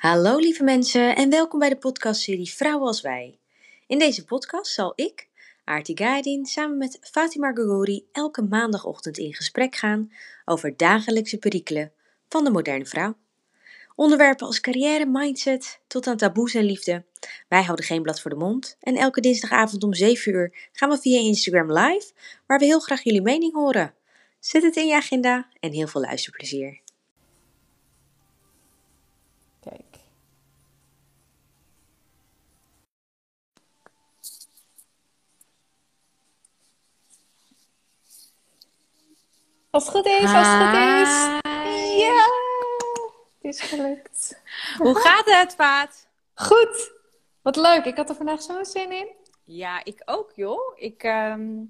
Hallo lieve mensen en welkom bij de podcastserie Vrouwen als Wij. In deze podcast zal ik, Aarti Gaidin, samen met Fatima Gogori elke maandagochtend in gesprek gaan over dagelijkse perikelen van de moderne vrouw. Onderwerpen als carrière, mindset tot aan taboes en liefde. Wij houden geen blad voor de mond en elke dinsdagavond om 7 uur gaan we via Instagram live, waar we heel graag jullie mening horen. Zet het in je agenda en heel veel luisterplezier. Als het goed is, als het goed is. Ja, het is gelukt. Hoe gaat het, Paat? Goed. Wat leuk. Ik had er vandaag zo'n zin in. Ja, ik ook, joh. Ik, ehm,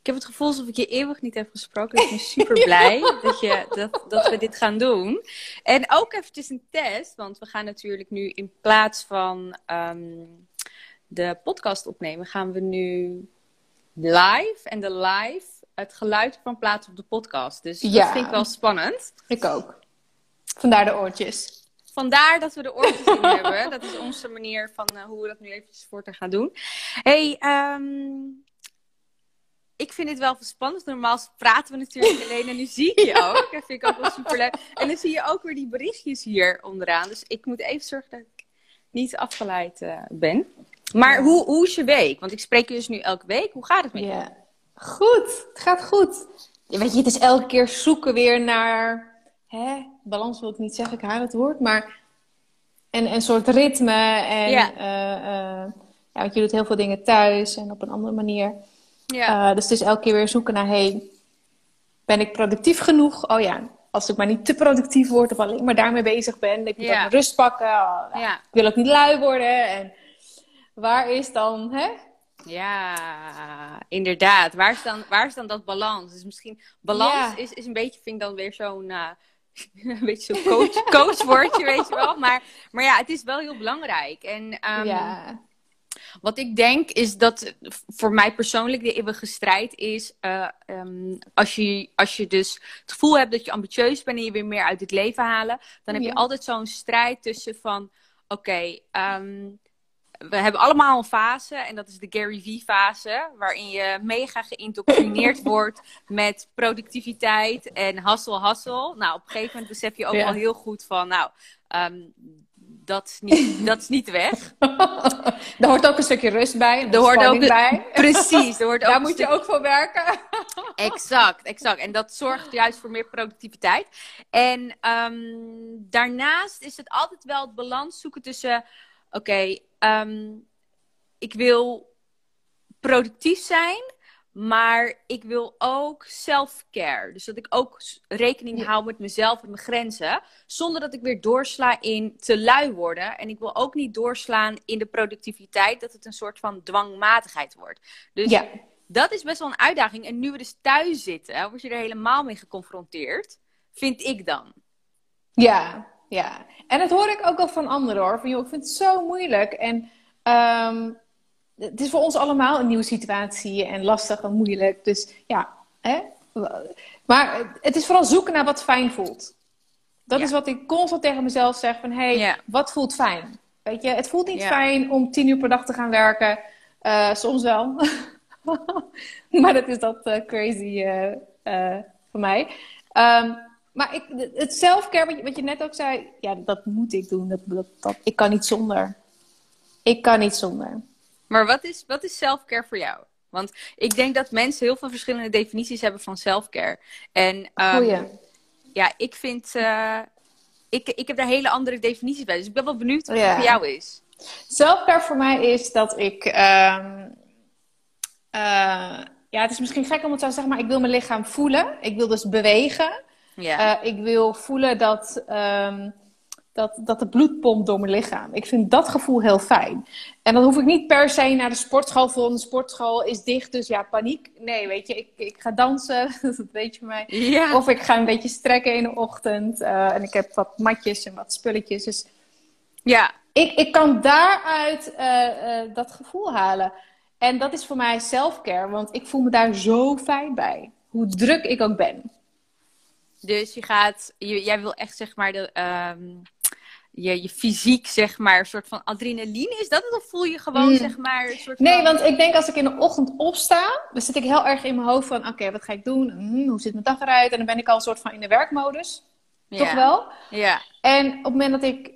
ik heb het gevoel alsof ik je eeuwig niet heb gesproken. Ik ben super blij dat, je, dat, dat we dit gaan doen. En ook eventjes een test, want we gaan natuurlijk nu in plaats van ehm, de podcast opnemen, gaan we nu live en de live het geluid van plaatsen op de podcast. Dus Ja. dat vind ik wel spannend. Ik ook. Vandaar de oortjes. Vandaar dat we de oortjes in hebben. Dat is onze manier van eh, hoe we dat nu eventjes voor te gaan doen. hey, ehm, ik vind dit wel spannend. Normaal praten we natuurlijk alleen en nu zie ik je ook. Dat vind ik ook wel superleuk. En dan zie je ook weer die berichtjes hier onderaan. Dus ik moet even zorgen dat ik niet afgeleid eh, ben. Maar hoe, hoe is je week? Want ik spreek je dus nu elke week. Hoe gaat het met je? Goed. Het gaat goed. Weet je, het is elke keer zoeken weer naar... Hè? Balans wil ik niet zeggen, ik haal het woord. Maar een, een soort ritme. En Ja. eh, eh, ja, want je doet heel veel dingen thuis en op een andere manier. Ja. Eh, dus het is elke keer weer zoeken naar, hey, ben ik productief genoeg? Oh ja, als ik maar niet te productief word of alleen maar daarmee bezig ben. Ik moet Ja. ook rust pakken. Oh, nou, ja. Ik wil ook niet lui worden. En waar is dan, hè? Ja, inderdaad. Waar is dan, waar is dan dat balans? Dus misschien, balans Ja. is, is een beetje, vind ik dan weer zo'n, eh, een beetje zo'n coach, coachwoordje, weet je wel. Maar, maar ja, het is wel heel belangrijk. En ehm, ja. wat ik denk is dat voor mij persoonlijk de eeuwige strijd is, eh, ehm, als, je, als je dus het gevoel hebt dat je ambitieus bent en je weer meer uit het leven halen, dan heb je Ja. altijd zo'n strijd tussen van, oké, ehm, we hebben allemaal een fase en dat is de Gary V-fase, waarin je mega geïndoctrineerd wordt met productiviteit en hassel, hassel. Nou, op een gegeven moment besef je ook Ja. wel heel goed van, nou, ehm, dat, is niet, dat is niet de weg. er hoort ook een stukje rust bij. Er hoort ook bij. Precies, er hoort ook Daar moet je ook voor werken. Exact, exact. En dat zorgt juist voor meer productiviteit. En ehm, daarnaast is het altijd wel het balans zoeken tussen... Oké, ehm, ik wil productief zijn, maar ik wil ook self-care. Dus dat ik ook rekening Ja. hou met mezelf en mijn grenzen. Zonder dat ik weer doorsla in te lui worden. En ik wil ook niet doorslaan in de productiviteit, dat het een soort van dwangmatigheid wordt. Dus Ja. dat is best wel een uitdaging. En nu we dus thuis zitten, word je er helemaal mee geconfronteerd. Vind ik dan. Ja, ja. En dat hoor ik ook wel van anderen hoor. Van joh, ik vind het zo moeilijk. En ehm, het is voor ons allemaal een nieuwe situatie en lastig en moeilijk. Dus ja, hè? Maar het is vooral zoeken naar wat fijn voelt. Dat Ja. is wat ik constant tegen mezelf zeg van hé, hey, Ja. wat voelt fijn? Weet je, het voelt niet Ja. fijn om tien uur per dag te gaan werken. Eh, soms wel. maar dat is dat eh, crazy eh eh, voor mij. Ehm, maar ik, het selfcare, wat je, wat je net ook zei, ja, dat moet ik doen. Dat, dat, dat, ik kan niet zonder. Ik kan niet zonder. Maar wat is, wat is self-care voor jou? Want ik denk dat mensen heel veel verschillende definities hebben van self-care. En Goeie. ja, ik vind. eh, ik, ik heb daar hele andere definities bij. Dus ik ben wel benieuwd wat Ja. het voor jou is. Selfcare voor mij is dat ik. ehm, eh, ja, het is misschien gek om het zo te zeggen, maar ik wil mijn lichaam voelen. Ik wil dus bewegen. Ja. Eh, ik wil voelen dat, ehm, dat, dat de bloed pompt door mijn lichaam. Ik vind dat gevoel heel fijn. En dan hoef ik niet per se naar de sportschool voor. De sportschool is dicht, dus ja, paniek. Nee, weet je, ik, ik ga dansen. dat weet je mij. ja. Of ik ga een beetje strekken in de ochtend. eh, en ik heb wat matjes en wat spulletjes. Dus ja. ik, ik kan daaruit eh, dat gevoel halen. En dat is voor mij self-care, want ik voel me daar zo fijn bij. Hoe druk ik ook ben. Dus je gaat, je, jij wil echt zeg maar de, ehm, je, je fysiek, zeg maar, een soort van adrenaline? Is dat het? Of voel je gewoon, Mm. zeg maar, een soort Nee, van... want ik denk als ik in de ochtend opsta, dan zit ik heel erg in mijn hoofd van, oké, wat ga ik doen? Hm, hoe ziet mijn dag eruit? En dan ben ik al een soort van in de werkmodus, toch wel? Ja, En op het moment dat ik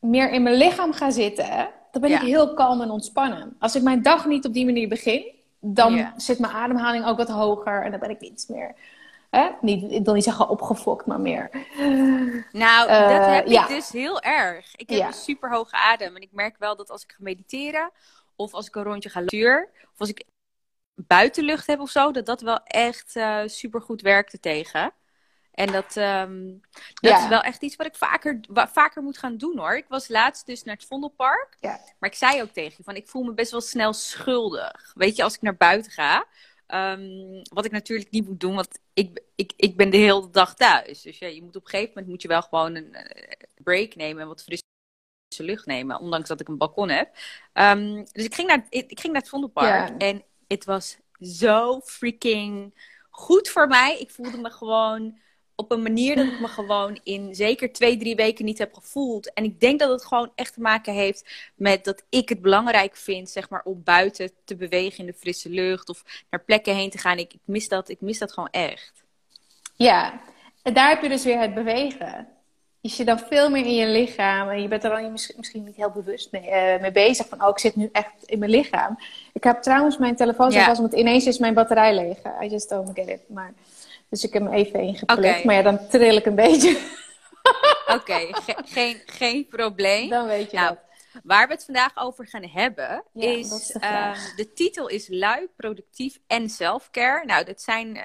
meer in mijn lichaam ga zitten, dan ben Ja. ik heel kalm en ontspannen. Als ik mijn dag niet op die manier begin, dan Ja. zit mijn ademhaling ook wat hoger en dan ben ik iets meer, hè? Niet, ik wil niet zeggen opgefokt, maar meer. nou, Eh, dat heb ja. ik dus heel erg. Ik heb Ja. een super hoge adem. En ik merk wel dat als ik ga mediteren, of als ik een rondje ga lopen, of als ik buitenlucht heb of zo, dat dat wel echt eh super goed werkte tegen. En dat, ehm, dat Ja. is wel echt iets wat ik vaker, vaker moet gaan doen hoor. Ik was laatst dus naar het Vondelpark. Ja. Maar ik zei ook tegen je van, ik voel me best wel snel schuldig. Weet je, als ik naar buiten ga. Ehm, wat ik natuurlijk niet moet doen, want ik, ik, ik ben de hele dag thuis. Dus ja, je moet op een gegeven moment moet je wel gewoon een eh, break nemen en wat frisse lucht nemen, ondanks dat ik een balkon heb. Ehm, dus ik ging, naar, ik, ik ging naar het Vondelpark Ja. en het was zo freaking goed voor mij. Ik voelde me gewoon op een manier dat ik me gewoon in zeker twee, drie weken niet heb gevoeld. En ik denk dat het gewoon echt te maken heeft met dat ik het belangrijk vind, zeg maar, om buiten te bewegen in de frisse lucht of naar plekken heen te gaan. Ik, ik mis dat, ik mis dat gewoon echt. Ja, en daar heb je dus weer het bewegen. Je zit dan veel meer in je lichaam en je bent er dan misschien, misschien niet heel bewust mee, eh, mee bezig. Van, oh, ik zit nu echt in mijn lichaam. Ik heb trouwens mijn telefoon Ja. vast, want ineens is mijn batterij leeg. I just don't get it. Maar, dus ik heb hem even ingeplukt. Oké. Maar ja, dan tril ik een beetje. Oké, ge- geen, geen probleem. Dan weet je Nou, dat. Waar we het vandaag over gaan hebben, Ja, is, de vraag. de titel is lui, productief en selfcare. Nou, dat zijn eh,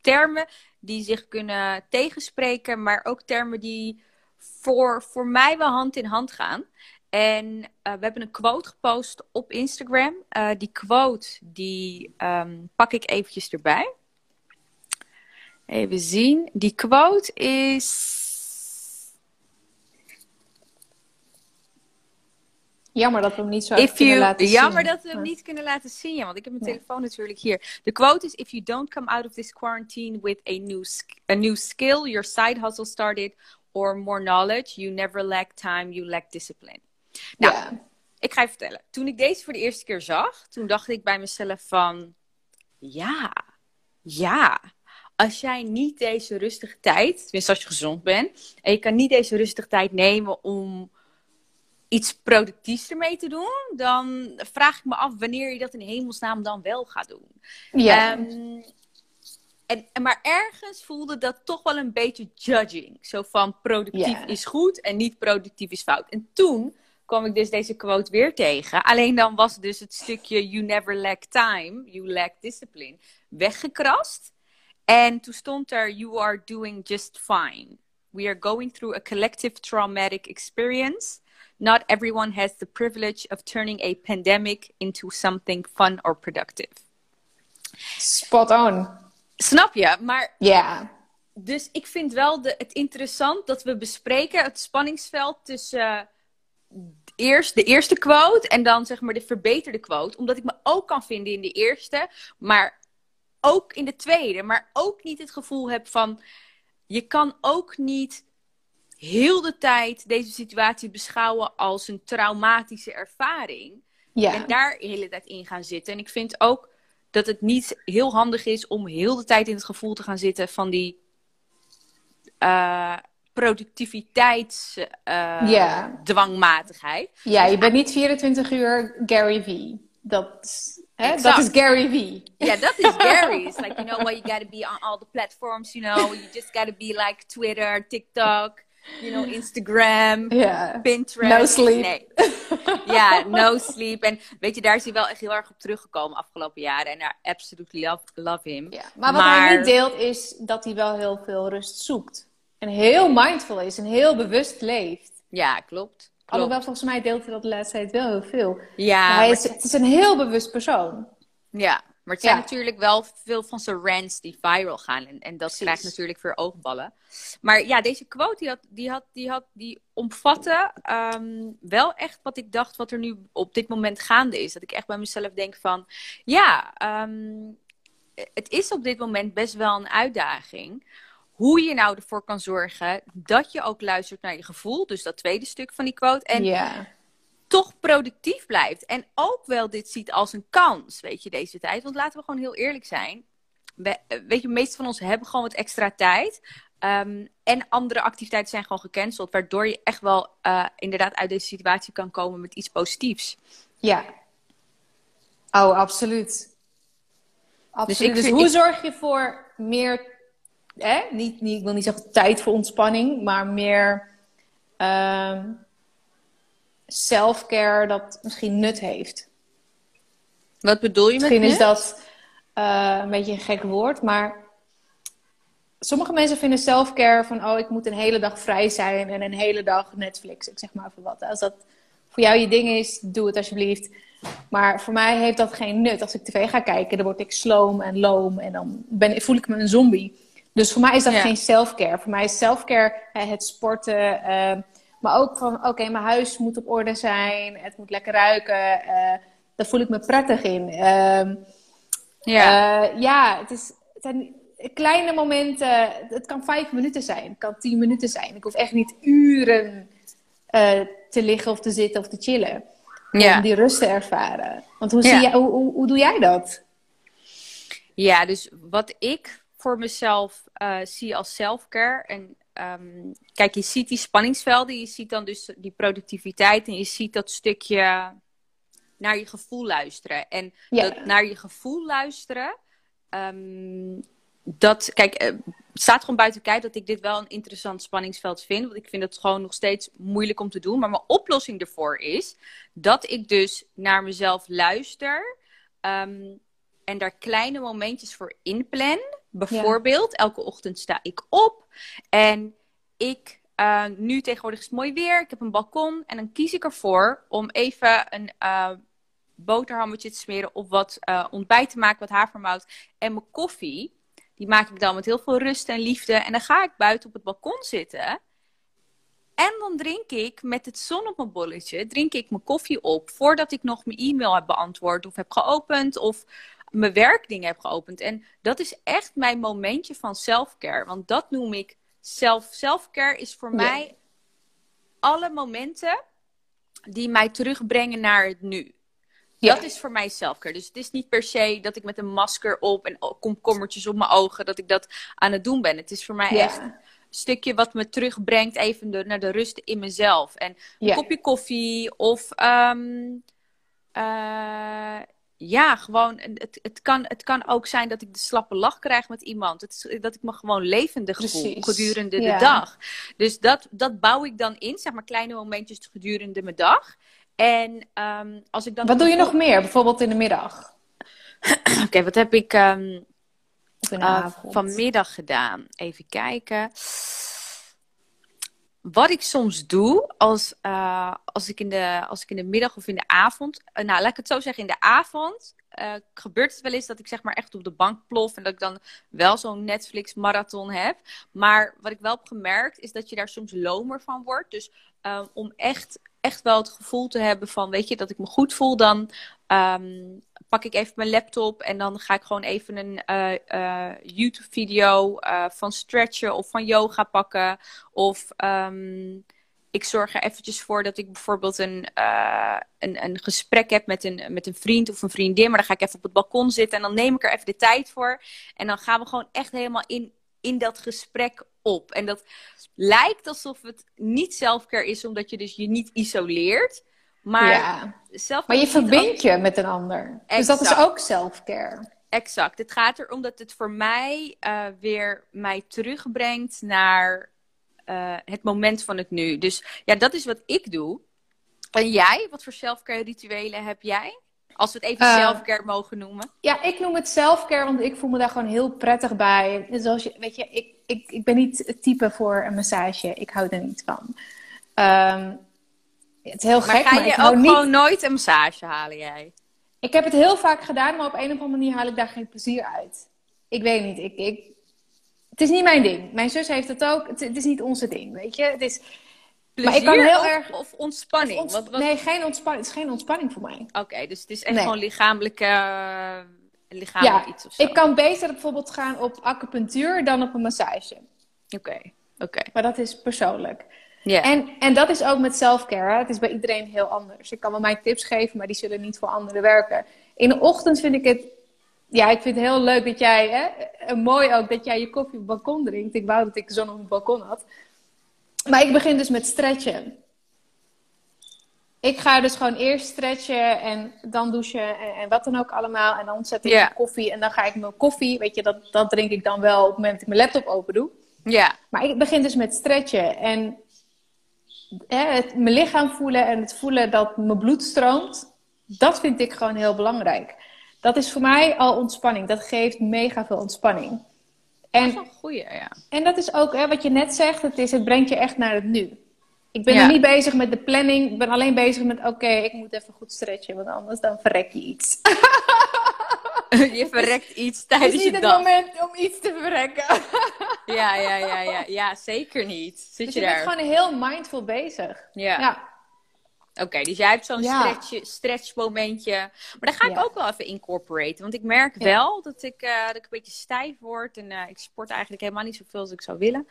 termen die zich kunnen tegenspreken, maar ook termen die voor, voor mij wel hand in hand gaan. En eh, we hebben een quote gepost op Instagram. Eh, die quote, die ehm, pak ik eventjes erbij. Even zien. Die quote is... Jammer dat we hem niet zo If kunnen you, laten jammer zien. dat we hem niet kunnen laten zien, ja, want ik heb mijn Ja. telefoon natuurlijk hier. De quote is: If you don't come out of this quarantine with a new, a new skill, your side hustle started, or more knowledge, you never lack time, you lack discipline. Nou, ik ga je vertellen. Toen ik deze voor de eerste keer zag, toen dacht ik bij mezelf van, ja, ja. Als jij niet deze rustige tijd, tenminste als je gezond bent, en je kan niet deze rustige tijd nemen om iets productiefs ermee te doen, dan vraag ik me af wanneer je dat in hemelsnaam dan wel gaat doen. Ja. Ehm, en, en maar ergens voelde dat toch wel een beetje judging. Zo van productief is goed en niet productief is fout. En toen kwam ik dus deze quote weer tegen. Alleen dan was dus het stukje you never lack time, you lack discipline weggekrast. En toen stond er you are doing just fine. We are going through a collective traumatic experience. Not everyone has the privilege of turning a pandemic into something fun or productive. Spot on. Snap je? Maar Ja. dus ik vind wel de, het interessant dat we bespreken het spanningsveld tussen eh, eerst de eerste quote en dan zeg maar de verbeterde quote. Omdat ik me ook kan vinden in de eerste, maar ook in de tweede. Maar ook niet het gevoel heb van je kan ook niet heel de tijd deze situatie beschouwen als een traumatische ervaring. Ja. En daar de hele tijd in gaan zitten. En ik vind ook dat het niet heel handig is om heel de tijd in het gevoel te gaan zitten van die eh productiviteits eh, Ja. dwangmatigheid. Ja, je bent niet 24 uur Gary V. Dat, hè, dat is Gary V. Ja, dat is Gary. It's like, you know what, you gotta be on all the platforms, you know. You just gotta be like Twitter, TikTok, you know, Instagram. Pinterest. No sleep. Nee. Ja, no sleep. En weet je, daar is hij wel echt heel erg op teruggekomen afgelopen jaren. En I absolutely love, love him. Ja. Maar wat hij niet deelt is dat hij wel heel veel rust zoekt. En heel mindful is en heel bewust leeft. Ja, klopt. Alhoewel, volgens mij deelt hij dat de laatste tijd wel heel veel. Ja, Maar hij maar is, het is een heel bewust persoon. Ja, maar het zijn Ja. natuurlijk wel veel van zijn rants die viral gaan. En, en dat Precies. krijgt natuurlijk weer oogballen. Maar ja, deze quote die, had, die, had, die, had, die omvatte ehm, wel echt wat ik dacht wat er nu op dit moment gaande is. Dat ik echt bij mezelf denk van... Ja, ehm, het is op dit moment best wel een uitdaging hoe je nou ervoor kan zorgen dat je ook luistert naar je gevoel. Dus dat tweede stuk van die quote. En toch productief blijft. En ook wel dit ziet als een kans, weet je, deze tijd. Want laten we gewoon heel eerlijk zijn. We, eh, weet je, de meeste van ons hebben gewoon wat extra tijd. Ehm, en andere activiteiten zijn gewoon gecanceld. Waardoor je echt wel eh, inderdaad uit deze situatie kan komen met iets positiefs. Ja. Oh, absoluut. Dus, vind- hoe ik- zorg je voor meer, hè? Niet, niet, ik wil niet zeggen tijd voor ontspanning, maar meer self-care dat misschien nut heeft. Wat bedoel je met Misschien is dat eh, een beetje een gek woord, maar sommige mensen vinden self-care van, oh, ik moet een hele dag vrij zijn en een hele dag Netflix. Ik zeg maar even wat. Als dat voor jou je ding is, doe het alsjeblieft. Maar voor mij heeft dat geen nut. Als ik tv ga kijken, dan word ik sloom en loom en dan ben, voel ik me een zombie. Dus voor mij is dat Ja. geen self-care. Voor mij is self-care het sporten, eh, maar ook van, oké, mijn huis moet op orde zijn, het moet lekker ruiken. eh, daar voel ik me prettig in. Ehm, Ja. eh, ja, het, is, het zijn kleine momenten. Het kan vijf minuten zijn, het kan tien minuten zijn. Ik hoef echt niet uren eh, te liggen of te zitten of te chillen. Ja. Om die rust te ervaren. Want hoe, Ja. zie jij, hoe, hoe, hoe doe jij dat? Ja, dus wat ik voor mezelf eh, zie als self-care. En ehm, kijk, je ziet die spanningsvelden, je ziet dan dus die productiviteit en je ziet dat stukje naar je gevoel luisteren. En Ja. dat naar je gevoel luisteren, ehm, dat, kijk, het staat gewoon buiten kijf dat ik dit wel een interessant spanningsveld vind. Want ik vind het gewoon nog steeds moeilijk om te doen. Maar mijn oplossing ervoor is dat ik dus naar mezelf luister. ehm, en daar kleine momentjes voor inplan. Bijvoorbeeld, elke ochtend sta ik op en ik, eh, nu tegenwoordig is het mooi weer, ik heb een balkon en dan kies ik ervoor om even een eh, boterhammetje te smeren of wat eh, ontbijt te maken, wat havermout en mijn koffie. Die maak ik dan met heel veel rust en liefde en dan ga ik buiten op het balkon zitten. En dan drink ik met het zon op mijn bolletje, drink ik mijn koffie op voordat ik nog mijn e-mail heb beantwoord of heb geopend of mijn werkdingen heb geopend. En dat is echt mijn momentje van self-care. Want dat noem ik self. Self-care is voor Ja. mij alle momenten die mij terugbrengen naar het nu. Ja. Dat is voor mij self-care. Dus het is niet per se dat ik met een masker op en komkommertjes op mijn ogen, dat ik dat aan het doen ben. Het is voor mij Ja. echt een stukje wat me terugbrengt even de- naar de rust in mezelf. En een Ja. kopje koffie of eh, ja, gewoon. Het, het, kan, het kan ook zijn dat ik de slappe lach krijg met iemand. Het dat ik me gewoon levendig voel gedurende Ja. de dag. Dus dat, dat bouw ik dan in, zeg maar kleine momentjes gedurende mijn dag. En ehm, als ik dan. Wat doe je nog meer? Bijvoorbeeld in de middag? Oké, wat heb ik ehm, eh, vanmiddag gedaan? Even kijken. Wat ik soms doe als, eh, als, ik in de, als ik in de middag of in de avond. eh, nou, laat ik het zo zeggen. In de avond eh, gebeurt het wel eens dat ik zeg maar echt op de bank plof. En dat ik dan wel zo'n Netflix-marathon heb. Maar wat ik wel heb gemerkt is dat je daar soms lomer van wordt. Dus eh, om echt, echt wel het gevoel te hebben van, weet je, dat ik me goed voel, dan ehm, pak ik even mijn laptop en dan ga ik gewoon even een eh, eh, YouTube-video eh, van stretchen of van yoga pakken. Of ehm, ik zorg er eventjes voor dat ik bijvoorbeeld een, een, een gesprek heb met een, met een vriend of een vriendin. Maar dan ga ik even op het balkon zitten en dan neem ik er even de tijd voor. En dan gaan we gewoon echt helemaal in, in dat gesprek op. En dat lijkt alsof het niet zelfcare is, omdat je dus je niet isoleert. Maar ja. zelf Maar je verbindt je met een ander. Dus dat is ook self-care. Exact. Het gaat erom dat het voor mij eh, weer mij terugbrengt naar eh, het moment van het nu. Dus ja, dat is wat ik doe. En jij? Wat voor selfcare rituelen heb jij? Als we het even Eh, selfcare mogen noemen. Ja, ik noem het self-care, want ik voel me daar gewoon heel prettig bij. Dus als je, weet je, ik, ik, ik ben niet het type voor een massage. Ik hou er niet van. Ehm, het is heel Maar gek, ga maar je ook niet... gewoon nooit een massage halen jij? Ik heb het heel vaak gedaan, maar op een of andere manier haal ik daar geen plezier uit. Ik weet niet, ik, ik... Het is niet mijn ding. Mijn zus heeft het ook. Het, het is niet onze ding, weet je. Het is... Plezier Maar ik kan heel of, erg- of ontspanning? Ont- Wat- wat- Nee, geen ontspanning. Het is geen ontspanning voor mij. Oké, dus het is echt Nee. gewoon lichamelijke, lichamelijk Ja, iets of zo. ik kan beter bijvoorbeeld gaan op acupunctuur dan op een massage. Oké, oké. Maar dat is persoonlijk. Ja. En, en dat is ook met selfcare. Het is bij iedereen heel anders. Ik kan wel mijn tips geven, maar die zullen niet voor anderen werken. In de ochtend vind ik het... Ja, ik vind het heel leuk dat jij... Hè, mooi ook dat jij je koffie op het balkon drinkt. Ik wou dat ik zon op het balkon had. Maar ik begin dus met stretchen. Ik ga dus gewoon eerst stretchen en dan douchen en, en wat dan ook allemaal. En dan zet ik mijn koffie en dan ga ik mijn koffie... Weet je, dat, dat drink ik dan wel op het moment dat ik mijn laptop open doe. ja. Maar ik begin dus met stretchen en hè, het, mijn lichaam voelen en het voelen dat mijn bloed stroomt. Dat vind ik gewoon heel belangrijk. Dat is voor mij al ontspanning. Dat geeft mega veel ontspanning. Dat En, is wel een goeie, ja. en dat is ook hè, wat je net zegt. Het, is, het brengt je echt naar het nu. Ik ben Ja. er niet bezig met de planning. Ik ben alleen bezig met, oké, ik moet even goed stretchen. Want anders dan verrek je iets. je verrekt iets Het is tijdens niet je het dag. moment om iets te verrekken. Ja, ja, ja, ja. Ja, zeker niet. Zit Dus je je daar? bent gewoon heel mindful bezig. Ja. ja. Oké, dus jij hebt zo'n Ja. stretch, stretch momentje. Maar daar ga ik Ja. ook wel even incorporaten. Want ik merk wel dat ik, eh, dat ik een beetje stijf word. En eh, ik sport eigenlijk helemaal niet zoveel als ik zou willen.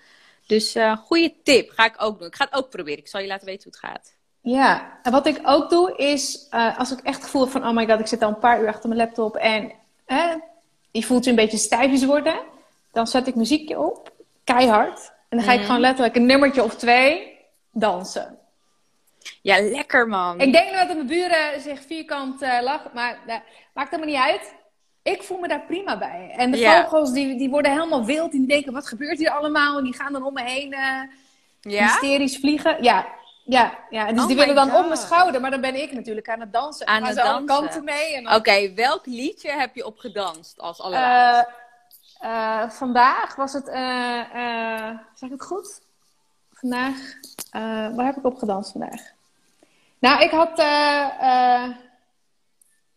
Dus eh goede tip. Ga ik ook doen. Ik ga het ook proberen. Ik zal je laten weten hoe het gaat. Ja, en wat ik ook doe is, als ik echt gevoel heb van, oh my god, ik zit al een paar uur achter mijn laptop en eh, je voelt je een beetje stijfjes worden, dan zet ik muziekje op, keihard. En dan ga ik Mhm. gewoon letterlijk een nummertje of twee dansen. Ja, lekker man. Ik denk dat mijn buren zich vierkant eh, lachen, maar uh, maakt helemaal niet uit. Ik voel me daar prima bij. En de vogels, die, die worden helemaal wild. Die denken, wat gebeurt hier allemaal? En die gaan dan om me heen eh, ja? hysterisch vliegen. Ja, ja, ja. Dus Oh die willen dan op mijn schouder. Maar dan ben ik natuurlijk aan het dansen. Aan het dansen. kanten mee. Dan, Oké, welk liedje heb je op gedanst als allerlaatste? Eh, eh, vandaag was het... eh, eh, zeg ik het goed? Vandaag... eh, waar heb ik op gedanst vandaag? Nou, ik had... eh eh,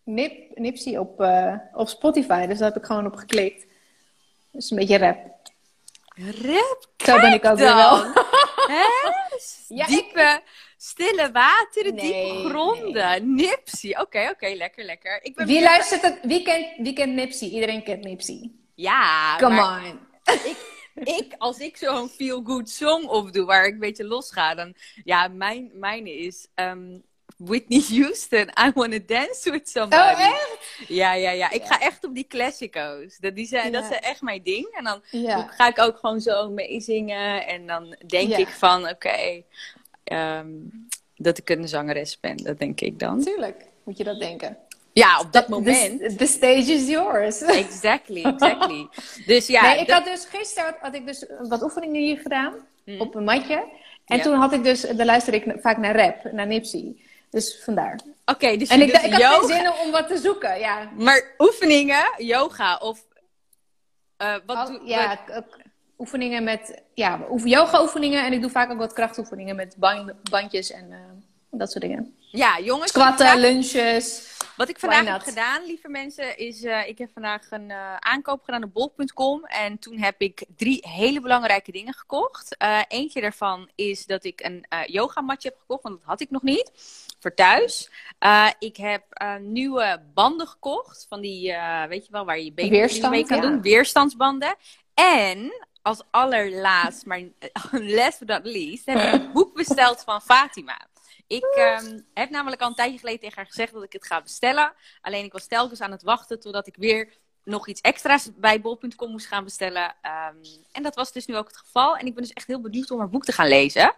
Nip, Nipsey op, eh, op Spotify. Dus daar heb ik gewoon op geklikt. Dus een beetje rap. Rap, Zo ben ik ook weer wel. Hè? Ja, ik- diepe, stille wateren, Nee, diepe gronden. Nipsey. Oké, oké, lekker, lekker. Ik ben Wie benieuwd- luistert het? Wie kent, wie kent Nipsey? Iedereen kent Nipsey. Ja, Come maar on. ik, als ik zo'n feel-good song opdoe waar ik een beetje los ga, dan... Ja, mijn, mijne is ehm, Whitney Houston, I Wanna Dance With Somebody. Oh, echt? Ja, ja, ja. Ik Ja. ga echt op die classico's. Dat, die zijn, dat zijn echt mijn ding. En dan Ja. ga ik ook gewoon zo meezingen. En dan denk ik van, oké, ehm, dat ik een zangeres ben. Dat denk ik dan. Natuurlijk moet je dat denken. Ja, op dat The- moment. The, the stage is yours. Exactly, exactly. Dus ja, nee, ik dat- had dus gisteren had ik dus wat oefeningen hier gedaan Mhm. op een matje. En toen had ik dus, dan luisterde ik vaak naar rap, naar Nipsey. Dus vandaar. oké, dus En ik, had yoga. geen zin om wat te zoeken. Ja, Maar oefeningen, yoga of eh, wat Al- doe ja oefeningen met ja, yoga oefeningen. En ik doe vaak ook wat krachtoefeningen met ban- bandjes en eh, dat soort dingen. Ja, jongens. Squatten, vandaag- lunches. Wat ik vandaag heb gedaan, lieve mensen, is uh, ik heb vandaag een aankoop gedaan op bol.com. En toen heb ik drie hele belangrijke dingen gekocht. Eentje daarvan is dat ik een uh, yogamatje heb gekocht, want dat had ik nog niet. Voor thuis. Uh, ik heb nieuwe banden gekocht. Van die, uh, weet je wel, waar je je benen mee kan ja. doen. Weerstandsbanden. En als allerlaatst, maar last but not least, heb ik een boek besteld van Fatima. Ik um, heb namelijk al een tijdje geleden tegen haar gezegd dat ik het ga bestellen. Alleen ik was telkens aan het wachten totdat ik weer nog iets extra's bij bol.com moest gaan bestellen. Um, en dat was dus nu ook het geval. En ik ben dus echt heel benieuwd om haar boek te gaan lezen.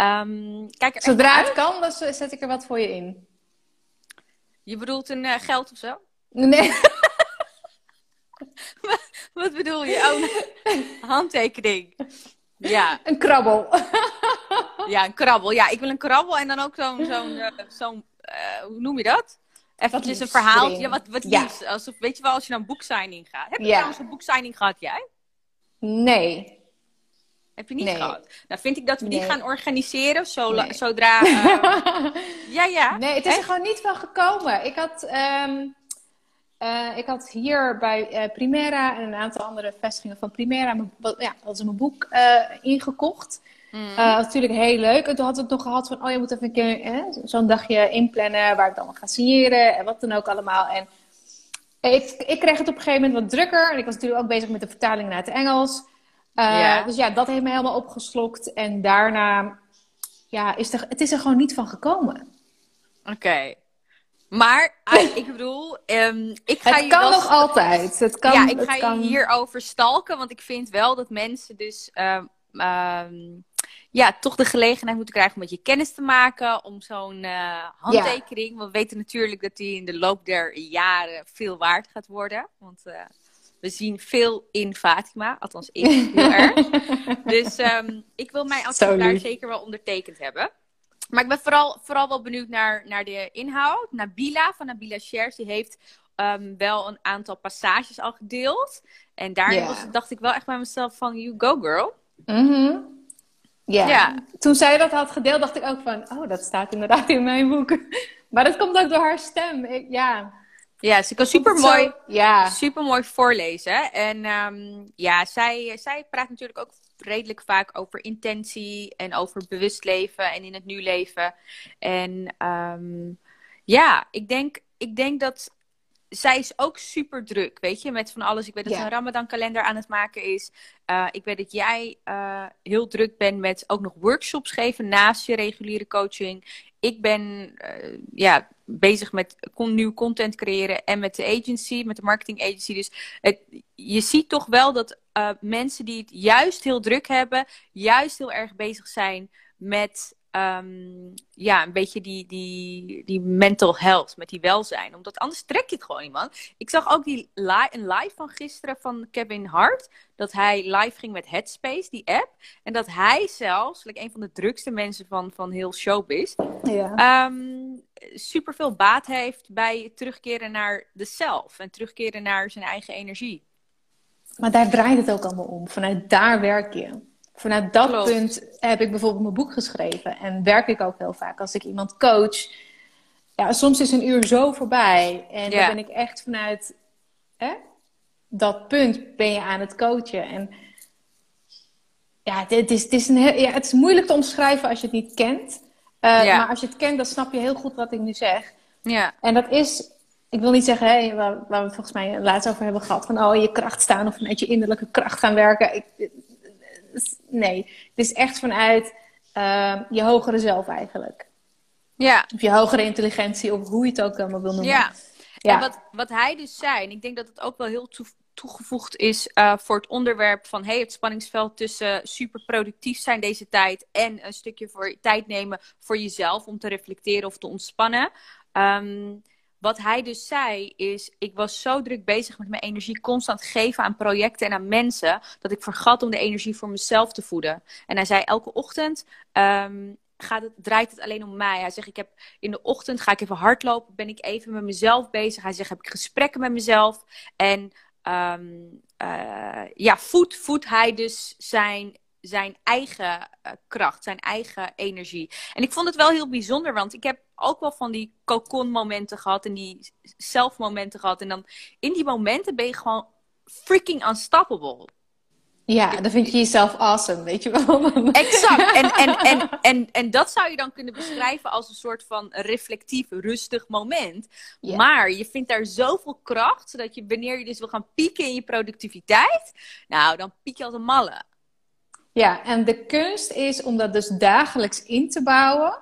Um, kijk Zodra het kan, dan zet ik er wat voor je in. Je bedoelt een uh, geld of zo? Nee. Wat bedoel je? Oh, handtekening. Ja. Een krabbel. ja, een krabbel. Ja, ik wil een krabbel en dan ook zo'n, zo'n, uh, zo'n uh, hoe noem je dat? Eventjes een verhaal. Ja, wat, wat ja. liefs. Alsof, weet je wel, als je naar een boeksigning gaat. Heb je ja. trouwens een boeksigning gehad, jij? Nee. Heb je niet nee. gehad? Nou, vind ik dat we nee. die gaan organiseren zo, nee. zodra... Uh... ja, ja. Nee, het is er gewoon niet van gekomen. Ik had... Um... Uh, ik had hier bij uh, Primera en een aantal andere vestigingen van Primera, mijn, ja, dat is mijn boek ingekocht. Mm. natuurlijk heel leuk. En toen had het nog gehad van, oh je moet even een keer zo'n dagje inplannen waar ik dan ga signeren en wat dan ook allemaal. En ik, ik kreeg het op een gegeven moment wat drukker. En ik was natuurlijk ook bezig met de vertaling naar het Engels. Uh, Ja. Dus ja, dat heeft me helemaal opgeslokt. En daarna, ja, is er, het is er gewoon niet van gekomen. Oké. Maar, ik bedoel, ehm, ik ga Het je kan wel nog altijd. Het kan, ja, ik het ga kan... je hierover stalken, want ik vind wel dat mensen dus ehm, ehm, ja, toch de gelegenheid moeten krijgen om met je kennis te maken, om zo'n eh, handtekening. Want we weten natuurlijk dat die in de loop der jaren veel waard gaat worden. Want eh, we zien veel in Fatima, althans ik heel erg. Dus ehm, ik wil mijn lief. zeker wel ondertekend hebben. Maar ik ben vooral, vooral wel benieuwd naar, naar de inhoud. Nabila van Nabila Shares, die heeft ehm, wel een aantal passages al gedeeld. En was, dacht ik wel echt bij mezelf van, you go girl. Mhm. Ja. Ja. toen zij dat had gedeeld, dacht ik ook van, oh, dat staat inderdaad in mijn boek. Maar dat komt ook door haar stem. Ik, ja. Ja, ze kan super mooi, Ja. super mooi voorlezen. En ehm, ja, zij, zij praat natuurlijk ook redelijk vaak over intentie en over bewust leven en in het nu leven. En ehm, ja, ik denk, ik denk dat zij is ook super druk, weet je, met van alles. Ik weet dat Ja. ze een Ramadan kalender aan het maken is. Uh, ik weet dat jij uh, heel druk bent met ook nog workshops geven naast je reguliere coaching. Ik ben uh, ja, bezig met con nieuw content creëren en met de agency, met de marketing agency. Dus het, je ziet toch wel dat mensen die het juist heel druk hebben, juist heel erg bezig zijn met um, ja, een beetje die, die, die mental health, met die welzijn. Omdat anders trek je het gewoon niet, man. Ik zag ook die li een live van gisteren van Kevin Hart. Dat hij live ging met Headspace, die app. En dat hij zelfs, like een van de drukste mensen van, van heel showbiz, ja. um, super veel baat heeft bij terugkeren naar de zelf. En terugkeren naar zijn eigen energie. Maar daar draait het ook allemaal om. Vanuit daar werk je. Vanuit dat Klopt. punt heb ik bijvoorbeeld mijn boek geschreven. En werk ik ook heel vaak als ik iemand coach. Ja, soms is een uur zo voorbij. En Ja. dan ben ik echt vanuit hè, dat punt ben je aan het coachen. En ja, het is, het is, een heel, ja, het is moeilijk te omschrijven als je het niet kent. Uh, Ja. Maar als je het kent, dan snap je heel goed wat ik nu zeg. Ja, En dat is, ik wil niet zeggen, hey, waar, waar we het volgens mij laatst over hebben gehad, van oh, je kracht staan of vanuit je innerlijke kracht gaan werken. Ik, nee, het is echt vanuit uh, je hogere zelf eigenlijk. ja. Of je hogere intelligentie, of hoe je het ook allemaal wil noemen. Ja. Ja. En wat, wat hij dus zei, en ik denk dat het ook wel heel toe, toegevoegd is uh, voor het onderwerp van hey, het spanningsveld tussen super productief zijn deze tijd en een stukje voor tijd nemen voor jezelf om te reflecteren of te ontspannen. Um, wat hij dus zei is, ik was zo druk bezig met mijn energie constant geven aan projecten en aan mensen, dat ik vergat om de energie voor mezelf te voeden. En hij zei, elke ochtend um, gaat het, draait het alleen om mij. Hij zegt, ik heb in de ochtend ga ik even hardlopen, ben ik even met mezelf bezig. Hij zegt, heb ik gesprekken met mezelf. En um, uh, ja, voedt voed hij dus zijn, zijn eigen uh, kracht, zijn eigen energie. En ik vond het wel heel bijzonder, want ik heb ook wel van die cocon momenten gehad en die zelf momenten gehad. En dan in die momenten ben je gewoon freaking unstoppable. Ja, dan vind je jezelf awesome, weet je wel. Exact. En, en, en, en, en dat zou je dan kunnen beschrijven als een soort van reflectief, rustig moment. Maar je vindt daar zoveel kracht, zodat je wanneer je dus wil gaan pieken in je productiviteit, nou, dan piek je als een malle. Ja, en de kunst is om dat dus dagelijks in te bouwen,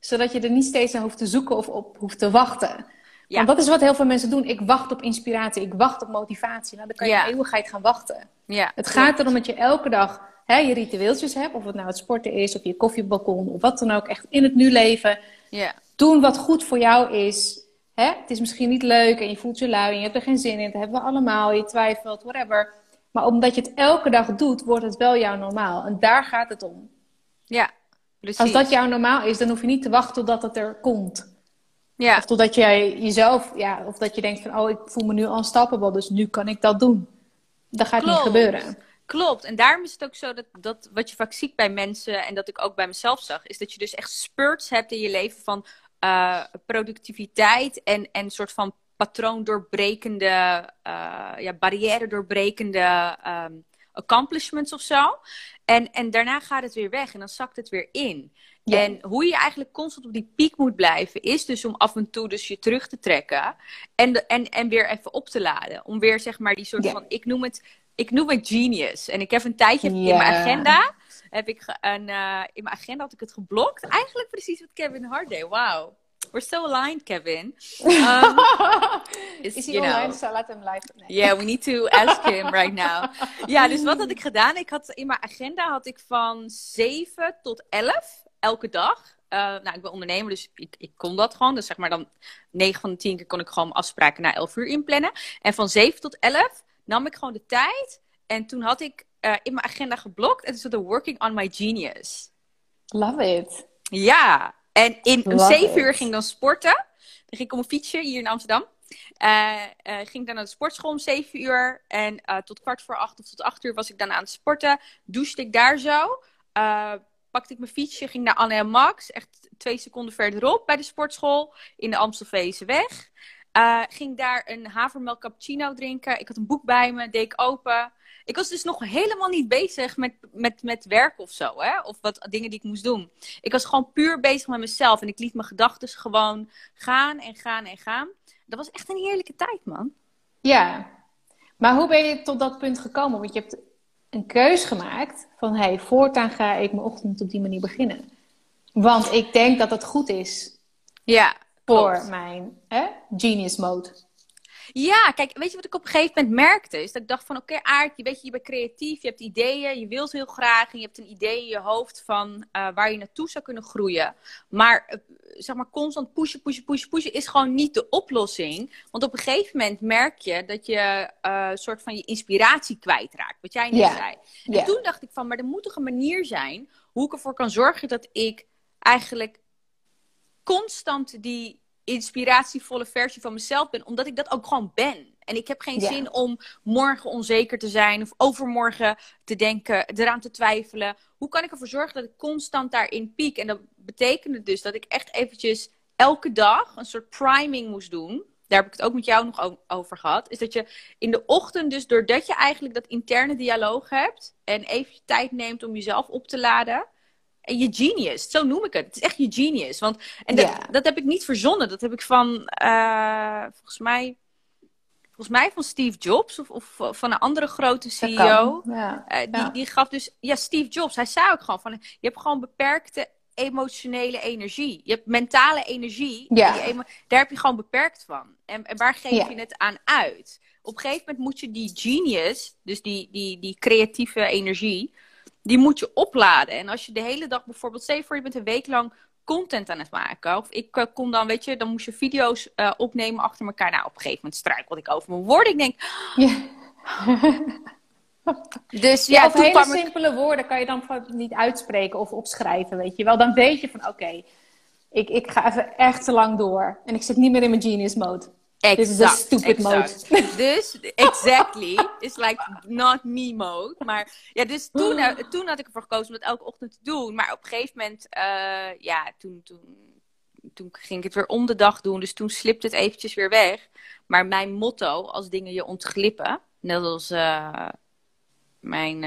zodat je er niet steeds naar hoeft te zoeken of op hoeft te wachten. Ja. Want dat is wat heel veel mensen doen. Ik wacht op inspiratie, ik wacht op motivatie. Nou, dan kan je Ja. eeuwigheid gaan wachten. Ja, Het gaat erom dat je elke dag hè, je ritueeltjes hebt. Of het nou het sporten is, of je koffiebalkon, of wat dan ook. Echt in het nu leven. Ja, Doen wat goed voor jou is. Hè? Het is misschien niet leuk en je voelt je lui en je hebt er geen zin in. Dat hebben we allemaal. Je twijfelt, whatever. Maar omdat je het elke dag doet, wordt het wel jouw normaal. En daar gaat het om. ja, precies. Als dat jouw normaal is, dan hoef je niet te wachten totdat het er komt. ja. Of totdat jij jezelf, ja, of dat je denkt van, oh, ik voel me nu unstoppable, dus nu kan ik dat doen. Dat gaat Klopt. niet gebeuren. Klopt. En daarom is het ook zo dat, dat wat je vaak ziet bij mensen en dat ik ook bij mezelf zag, is dat je dus echt spurts hebt in je leven van uh, productiviteit en, en een soort van patroon doorbrekende, uh, ja, barrière doorbrekende um, accomplishments of zo. En, en daarna gaat het weer weg en dan zakt het weer in. Ja. En hoe je eigenlijk constant op die piek moet blijven, is dus om af en toe dus je terug te trekken en, de, en, en weer even op te laden. Om weer zeg maar die soort Ja. van, ik noem het ik noem het genius. En ik heb een tijdje in mijn agenda, heb ik een, uh, in mijn agenda had ik het geblokt. Eigenlijk precies wat Kevin Hart deed. Wauw. We're still aligned, Kevin. Um, is, is hij online? So laat hem live. Nee. Yeah, we need to ask him right now. ja, dus wat had ik gedaan? Ik had in mijn agenda had ik van 7 tot 11 elke dag. Uh, nou, ik ben ondernemer, dus ik, ik kon dat gewoon. Dus zeg maar dan 9 van de 10 keer kon ik gewoon afspraken na 11 uur inplannen. En van 7 tot 11 nam ik gewoon de tijd. En toen had ik uh, in mijn agenda geblokt. En toen zat working on my genius. Love it. Ja, en in om 7 uur ging ik dan sporten. Dan ging ik op een fietsje hier in Amsterdam. Uh, uh, ging dan naar de sportschool om 7 uur. En uh, tot kwart voor acht of tot 8 uur was ik dan aan het sporten. Douchte ik daar zo. pakte ik mijn fietsje, ging naar Anne en Max. Echt twee seconden verderop bij de sportschool. In de Amstelveese weg. ging daar een havermelk cappuccino drinken. Ik had een boek bij me, deed ik open. Ik was dus nog helemaal niet bezig met, met, met werk of zo, hè? Of wat dingen die ik moest doen. Ik was gewoon puur bezig met mezelf en ik liet mijn gedachten gewoon gaan en gaan en gaan. Dat was echt een heerlijke tijd, man. Ja, maar hoe ben je tot dat punt gekomen? Want je hebt een keus gemaakt van, hé, hey, voortaan ga ik mijn ochtend op die manier beginnen. Want ik denk dat het goed is ja, voor mijn hè, genius mode. Ja, kijk, weet je wat ik op een gegeven moment merkte? Is dat ik dacht van, oké, okay, Aard, je, weet je, je bent creatief, je hebt ideeën, je wilt heel graag en je hebt een idee in je hoofd van uh, waar je naartoe zou kunnen groeien. Maar, uh, zeg maar, constant pushen, pushen, pushen, pushen is gewoon niet de oplossing. Want op een gegeven moment merk je dat je uh, soort van je inspiratie kwijtraakt, wat jij net yeah. zei. En yeah. toen dacht ik van, maar er moet toch een manier zijn hoe ik ervoor kan zorgen dat ik eigenlijk constant die inspiratievolle versie van mezelf ben, omdat ik dat ook gewoon ben. En ik heb geen zin om morgen onzeker te zijn of overmorgen te denken, eraan te twijfelen. Hoe kan ik ervoor zorgen dat ik constant daarin piek? En dat betekende dus dat ik echt eventjes elke dag een soort priming moest doen. Daar heb ik het ook met jou nog over gehad. Is dat je in de ochtend, dus doordat je eigenlijk dat interne dialoog hebt en even tijd neemt om jezelf op te laden, en je genius, zo noem ik het. Het is echt je genius. Want, en dat, yeah. dat heb ik niet verzonnen. Dat heb ik van, uh, volgens mij, volgens mij van Steve Jobs of, of van een andere grote CEO. Ja. Uh, die, ja. die gaf dus, ja, Steve Jobs, hij zei ook gewoon van, je hebt gewoon beperkte emotionele energie. Je hebt mentale energie. Ja. Emo daar heb je gewoon beperkt van. En, en waar geef je het aan uit? Op een gegeven moment moet je die genius, dus die, die, die creatieve energie, die moet je opladen. En als je de hele dag bijvoorbeeld, stel je voor je bent een week lang content aan het maken. Of ik uh, kon dan, weet je, dan moest je video's uh, opnemen achter elkaar. Nou, op een gegeven moment struikelde ik over mijn woorden. Ik denk... Ja. dus ja, ja of hele simpele ik... woorden kan je dan niet uitspreken of opschrijven, weet je wel. Dan weet je van, oké, okay, ik, ik ga even echt te lang door. En ik zit niet meer in mijn genius mode. Exact, This is a stupid exact. mode. dus, exactly. It's like not me mode. Maar ja, dus toen, uh, toen had ik ervoor gekozen om dat elke ochtend te doen. Maar op een gegeven moment, uh, ja, toen, toen, toen ging ik het weer om de dag doen. Dus toen slipte het eventjes weer weg. Maar mijn motto, als dingen je ontglippen, net als uh, mijn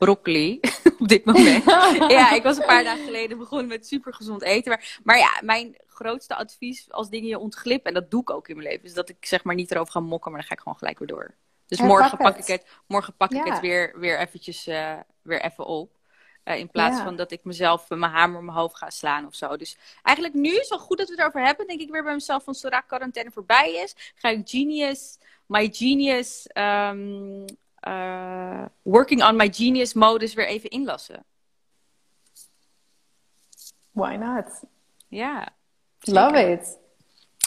broccoli op dit moment. ja, ik was een paar dagen geleden begonnen met supergezond eten. Maar, maar ja, mijn grootste advies als dingen je ontglippen, en dat doe ik ook in mijn leven, is dat ik zeg maar niet erover ga mokken, maar dan ga ik gewoon gelijk weer door. Dus morgen pak het. ik het, morgen pak ik het weer, weer eventjes eh, weer even op. Eh, in plaats Ja. van dat ik mezelf met mijn hamer op mijn hoofd ga slaan of zo. Dus eigenlijk nu is wel goed dat we het erover hebben. Denk ik weer bij mezelf van zodra quarantaine voorbij is, ga ik genius, my genius, ehm, eh, working on my genius modus weer even inlassen. Why not? Ja, Love it.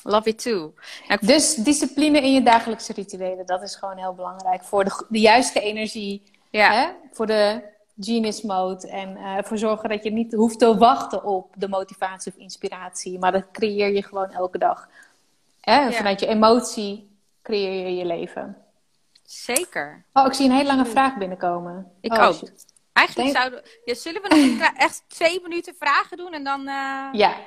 love it too. Nou, ik- Dus discipline in je dagelijkse rituelen, dat is gewoon heel belangrijk. Voor de, de juiste energie, ja. hè? voor de genius mode. En eh, ervoor zorgen dat je niet hoeft te wachten op de motivatie of inspiratie. Maar dat creëer je gewoon elke dag. Hè? Ja. Vanuit je emotie creëer je je leven. Zeker. Oh, ik zie een hele lange vraag binnenkomen. Ik Oh, ook. shit. Eigenlijk Denk- zouden ja, zullen we nog echt twee minuten vragen doen en dan eh, Ja,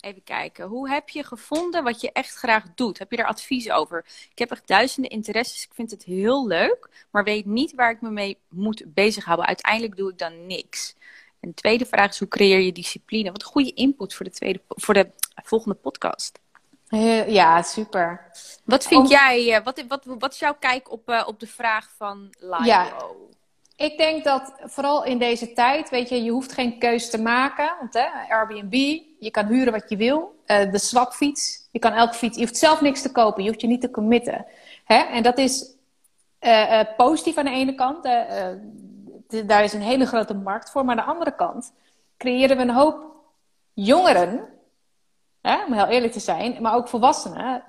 even kijken. Hoe heb je gevonden wat je echt graag doet? Heb je daar advies over? Ik heb echt duizenden interesses. Ik vind het heel leuk, maar weet niet waar ik me mee moet bezighouden. Uiteindelijk doe ik dan niks. En de tweede vraag is: hoe creëer je discipline? Wat een goede input voor de, tweede, voor de volgende podcast. Eh, Ja, super. Wat vind Om- jij, eh, wat, wat, wat is jouw kijk op, eh, op de vraag van Lilo? Ja. Ik denk dat vooral in deze tijd, weet je, je hoeft geen keus te maken. Want hè, Airbnb, je kan huren wat je wil. De swapfiets, je kan elke fiets, je hoeft zelf niks te kopen. Je hoeft je niet te committen. Hè? En dat is positief aan de ene kant. daar is een hele grote markt voor. Maar aan de andere kant creëren we een hoop jongeren, hè, om heel eerlijk te zijn, maar ook volwassenen,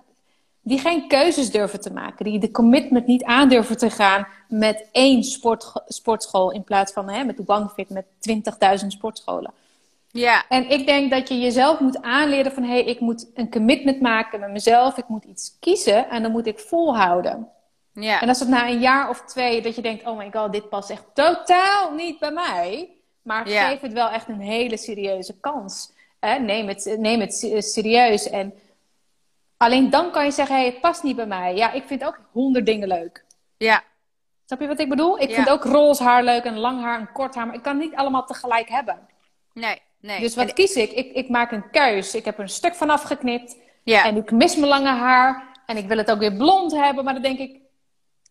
die geen keuzes durven te maken. Die de commitment niet aandurven te gaan met één sport, sportschool in plaats van hè, met de OneFit met 20.000 sportscholen. Ja, En ik denk dat je jezelf moet aanleren van hé, hey, ik moet een commitment maken met mezelf. Ik moet iets kiezen en dan moet ik volhouden. ja, En als het na een jaar of twee dat je denkt, oh my god, dit past echt totaal niet bij mij. Maar Ja. geef het wel echt een hele serieuze kans. Hè? Neem, het, neem het se- serieus. En alleen dan kan je zeggen, hey, het past niet bij mij. Ja, ik vind ook honderd dingen leuk. ja, Snap je wat ik bedoel? Ik Ja. vind ook roze haar leuk en lang haar en kort haar. Maar ik kan het niet allemaal tegelijk hebben. nee, nee. Dus wat En- kies ik? ik? Ik maak een keus. Ik heb er een stuk van afgeknipt. ja, En ik mis mijn lange haar. En ik wil het ook weer blond hebben. Maar dan denk ik,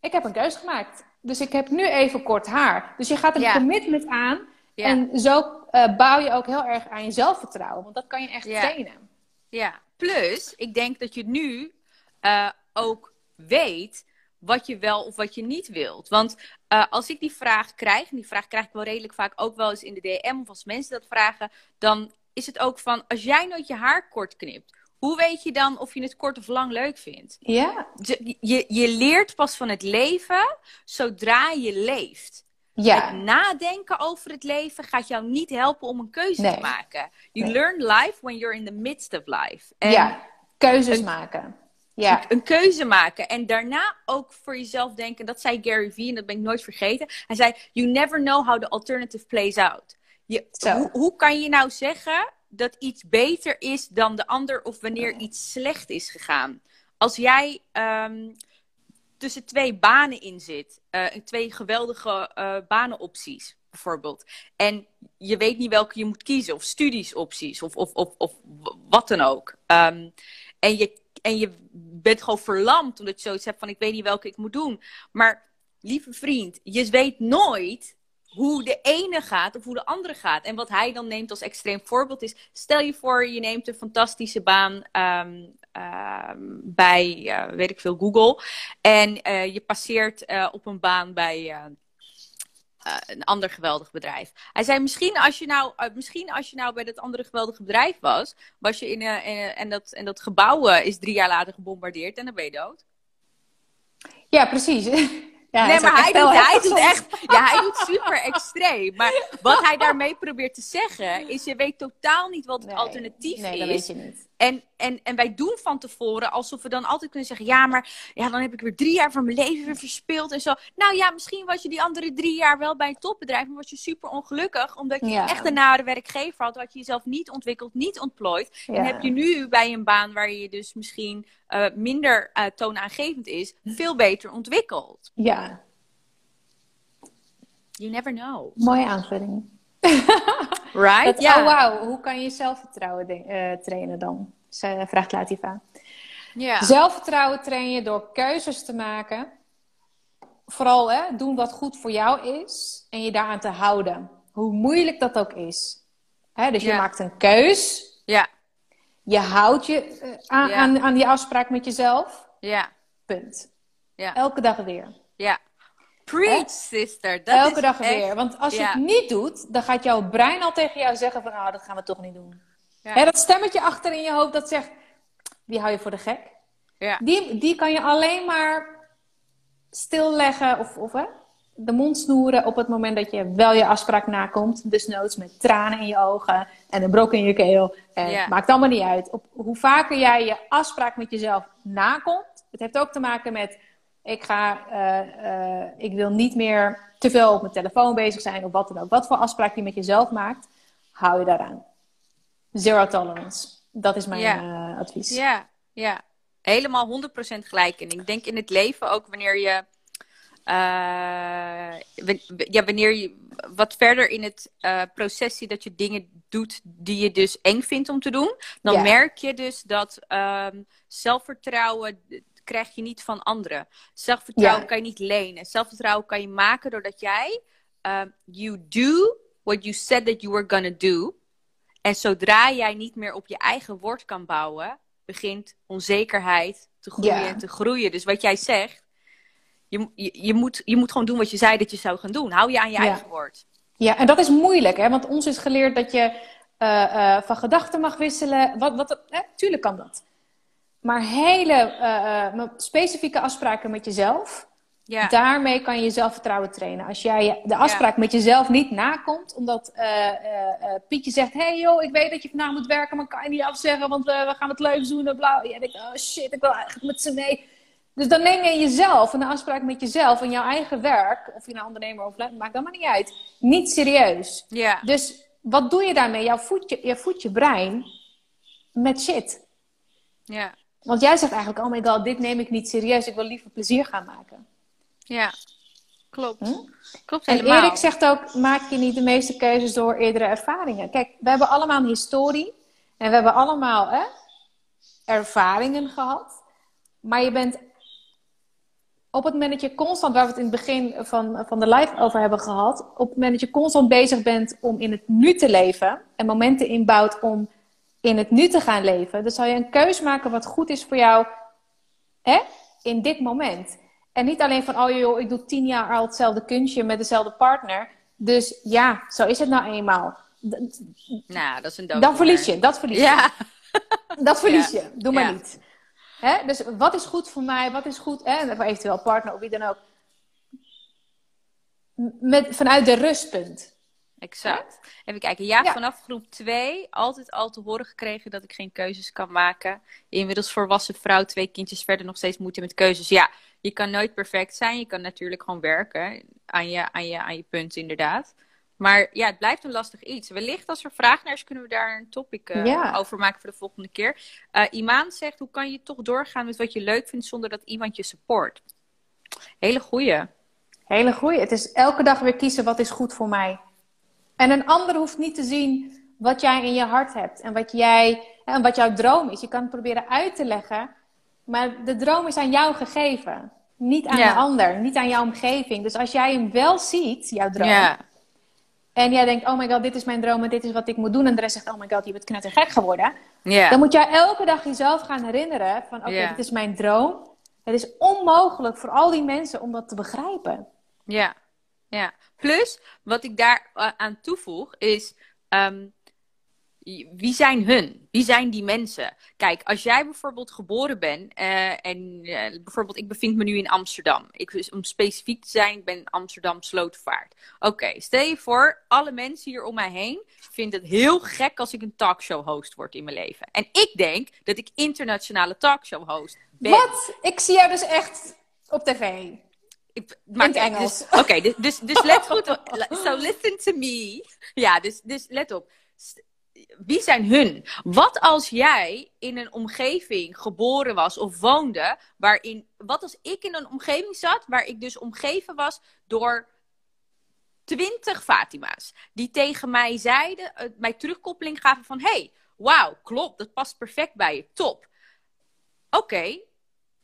ik heb een keus gemaakt. Dus ik heb nu even kort haar. Dus je gaat een Ja. commitment aan. Ja. En zo eh, bouw je ook heel erg aan je zelfvertrouwen. Want dat kan je echt Ja. trainen. Ja, plus ik denk dat je nu eh, ook weet wat je wel of wat je niet wilt. Want eh, als ik die vraag krijg, en die vraag krijg ik wel redelijk vaak ook wel eens in de DM of als mensen dat vragen, dan is het ook van als jij nooit je haar kort knipt, hoe weet je dan of je het kort of lang leuk vindt? Ja. Je, je leert pas van het leven zodra je leeft. Ja. Het nadenken over het leven gaat jou niet helpen om een keuze Nee. te maken. You Nee. learn life when you're in the midst of life. En ja. Keuzes maken. Ja. een keuze maken. En daarna ook voor jezelf denken. Dat zei Gary Vee en dat ben ik nooit vergeten. Hij zei, you never know how the alternative plays out. Je, Zo. hoe, hoe kan je nou zeggen dat iets beter is dan de ander of wanneer iets slecht is gegaan? Als jij ehm, tussen twee banen in zit, eh, twee geweldige eh, banenopties bijvoorbeeld, en je weet niet welke je moet kiezen, of studiesopties, of, of, of, of wat dan ook. Ehm, en, je, en je bent gewoon verlamd omdat je zoiets hebt van ik weet niet welke ik moet doen. Maar lieve vriend, je weet nooit hoe de ene gaat of hoe de andere gaat. En wat hij dan neemt als extreem voorbeeld is: stel je voor, je neemt een fantastische baan ehm, ehm, bij, eh, weet ik veel, Google. En eh, je passeert eh, op een baan bij. een ander geweldig bedrijf. Hij zei: misschien als, je nou, misschien als je nou bij dat andere geweldige bedrijf was, was je in, in, en, dat, en dat gebouw is drie jaar later gebombardeerd en dan ben je dood. Ja, precies. Ja, nee, dat maar hij doet, hij doet echt. Ja, hij doet super extreem. Maar wat hij daarmee probeert te zeggen, is: je weet totaal niet wat het Nee, alternatief nee, dat is. weet je niet. En, en, en wij doen van tevoren alsof we dan altijd kunnen zeggen: ja, maar ja, dan heb ik weer drie jaar van mijn leven weer verspild en zo. Nou ja, misschien was je die andere drie jaar wel bij een topbedrijf, maar was je super ongelukkig omdat je Ja. echt een nare werkgever had, had je jezelf niet ontwikkeld, niet ontplooid. Ja. En heb je nu bij een baan waar je dus misschien eh, minder eh, toonaangevend is, veel beter ontwikkeld. Ja, You never know. mooie aanvulling. Right? Dat, ja. Oh wauw, hoe kan je zelfvertrouwen eh, trainen dan? Vraagt Latifa. Ja. Zelfvertrouwen train je door keuzes te maken. Vooral hè, doen wat goed voor jou is en je daaraan te houden. Hoe moeilijk dat ook is. Hè, dus je maakt een keus. Ja. Je houdt je eh, aan, aan, aan die afspraak met jezelf. Ja. Punt. Ja. Elke dag weer. Ja. Preach, sister. Dat Elke is dag echt- weer. Want als je ja. het niet doet, dan gaat jouw brein al tegen jou zeggen van... Oh, dat gaan we toch niet doen. Ja. Hè, dat stemmetje achter in je hoofd dat zegt... Die hou je voor de gek. Ja. Die, die kan je alleen maar stilleggen of, of hè, de mond snoeren op het moment dat je wel je afspraak nakomt. Dus noods met tranen in je ogen en een brok in je keel. En Ja. Maakt allemaal niet uit. Op, hoe vaker jij je afspraak met jezelf nakomt. Het heeft ook te maken met, ik, ga, eh, eh, ik wil niet meer te veel op mijn telefoon bezig zijn of wat dan ook. Wat voor afspraak je met jezelf maakt, hou je daaraan. Zero tolerance. Dat is mijn Ja. eh, advies. Ja, ja. Helemaal 100% gelijk. En ik denk in het leven ook wanneer je ja, wanneer je wat verder in het proces ziet dat je dingen doet die je dus eng vindt om te doen, dan Ja. merk je dus dat ehm, zelfvertrouwen krijg je niet van anderen. Zelfvertrouwen Ja. kan je niet lenen. Zelfvertrouwen kan je maken doordat jij um, you do what you said that you were gonna do. En zodra jij niet meer op je eigen woord kan bouwen, begint onzekerheid te groeien Ja. en te groeien. Dus wat jij zegt, je, je, je, moet, je moet gewoon doen wat je zei dat je zou gaan doen. Hou je aan je Ja. eigen woord. Ja, en dat is moeilijk, hè? Want ons is geleerd dat je eh, eh, van gedachten mag wisselen. Wat, wat, hè? Tuurlijk kan dat. Maar hele eh, eh, specifieke afspraken met jezelf, Ja, daarmee kan je je zelfvertrouwen trainen. Als jij de afspraak met jezelf niet nakomt, omdat eh, Pietje zegt: hey joh, ik weet dat je vandaag moet werken, maar kan je niet afzeggen, want we gaan het leuk doen. En bla. Ja, denkt, oh shit, ik wil eigenlijk met ze mee. Dus dan neem je jezelf, een afspraak met jezelf en jouw eigen werk, of je nou ondernemer of maakt dat maar niet uit, niet serieus. ja, Dus wat doe je daarmee? Jouw voed je, je, voedt je brein met shit. ja, Want jij zegt eigenlijk, oh my god, dit neem ik niet serieus. Ik wil liever plezier gaan maken. ja. Klopt. Hm? Klopt En helemaal. Erik zegt ook, maak je niet de meeste keuzes door eerdere ervaringen. Kijk, we hebben allemaal een historie. En we hebben allemaal hè, ervaringen gehad. Maar je bent op het moment dat je constant, waar we het in het begin van, van de live over hebben gehad, op het moment dat je constant bezig bent om in het nu te leven en momenten inbouwt om in het nu te gaan leven, dan zal je een keus maken wat goed is voor jou hè, in dit moment. En niet alleen van, oh joh, ik doe tien jaar al hetzelfde kunstje met dezelfde partner. Dus ja, zo is het nou eenmaal. D- Nou, dat is een dood. Dan verlies je, dat verlies je. Ja, Dat verlies Ja. je. Doe maar Ja. niet. Hè? Dus wat is goed voor mij? Wat is goed? Hè? Voor eventueel partner of wie dan ook. Met, vanuit de rustpunt. Exact. Even kijken. Ja, Ja. vanaf groep 2 altijd al te horen gekregen dat ik geen keuzes kan maken. Inmiddels volwassen vrouw, twee kindjes verder, nog steeds moeite met keuzes. Ja, je kan nooit perfect zijn. Je kan natuurlijk gewoon werken aan je, aan je, aan je punt, inderdaad. Maar ja, het blijft een lastig iets. Wellicht als er vraag naar is, kunnen we daar een topic eh, Ja. over maken voor de volgende keer. Eh Imaan zegt, hoe kan je toch doorgaan met wat je leuk vindt zonder dat iemand je support? Hele goeie. Hele goeie. Het is elke dag weer kiezen wat is goed voor mij. En een ander hoeft niet te zien wat jij in je hart hebt. En wat, jij, en wat jouw droom is. Je kan het proberen uit te leggen. Maar de droom is aan jou gegeven. Niet aan Ja. de ander. Niet aan jouw omgeving. Dus als jij hem wel ziet, jouw droom. Ja, En jij denkt, oh my god, dit is mijn droom en dit is wat ik moet doen. En de rest zegt, oh my god, je bent knettergek geworden. ja. Dan moet jij elke dag jezelf gaan herinneren van, oké, dit is mijn droom. Het is onmogelijk voor al die mensen om dat te begrijpen. Ja, ja. Plus, wat ik daar eh, aan toevoeg is, ehm, wie zijn hun? Wie zijn die mensen? Kijk, als jij bijvoorbeeld geboren bent eh, en eh, bijvoorbeeld ik bevind me nu in Amsterdam. Ik, om specifiek te zijn, ben Amsterdam Slotervaart. Oké, stel je voor, alle mensen hier om mij heen vinden het heel gek als ik een talkshow host word in mijn leven. En ik denk dat ik internationale talkshow host ben. Wat? Ik zie jou dus echt op tv. Ik, het kijk, Engels. Dus, Oké, dus, dus, dus let goed op. So listen to me. Ja, dus, dus let op. Wie zijn hun? Wat als jij in een omgeving geboren was of woonde, waarin. Wat als ik in een omgeving zat waar ik dus omgeven was door twintig Fatima's. Die tegen mij zeiden, eh, mij terugkoppeling gaven van: hey, wauw, klopt, dat past perfect bij je, top. Oké,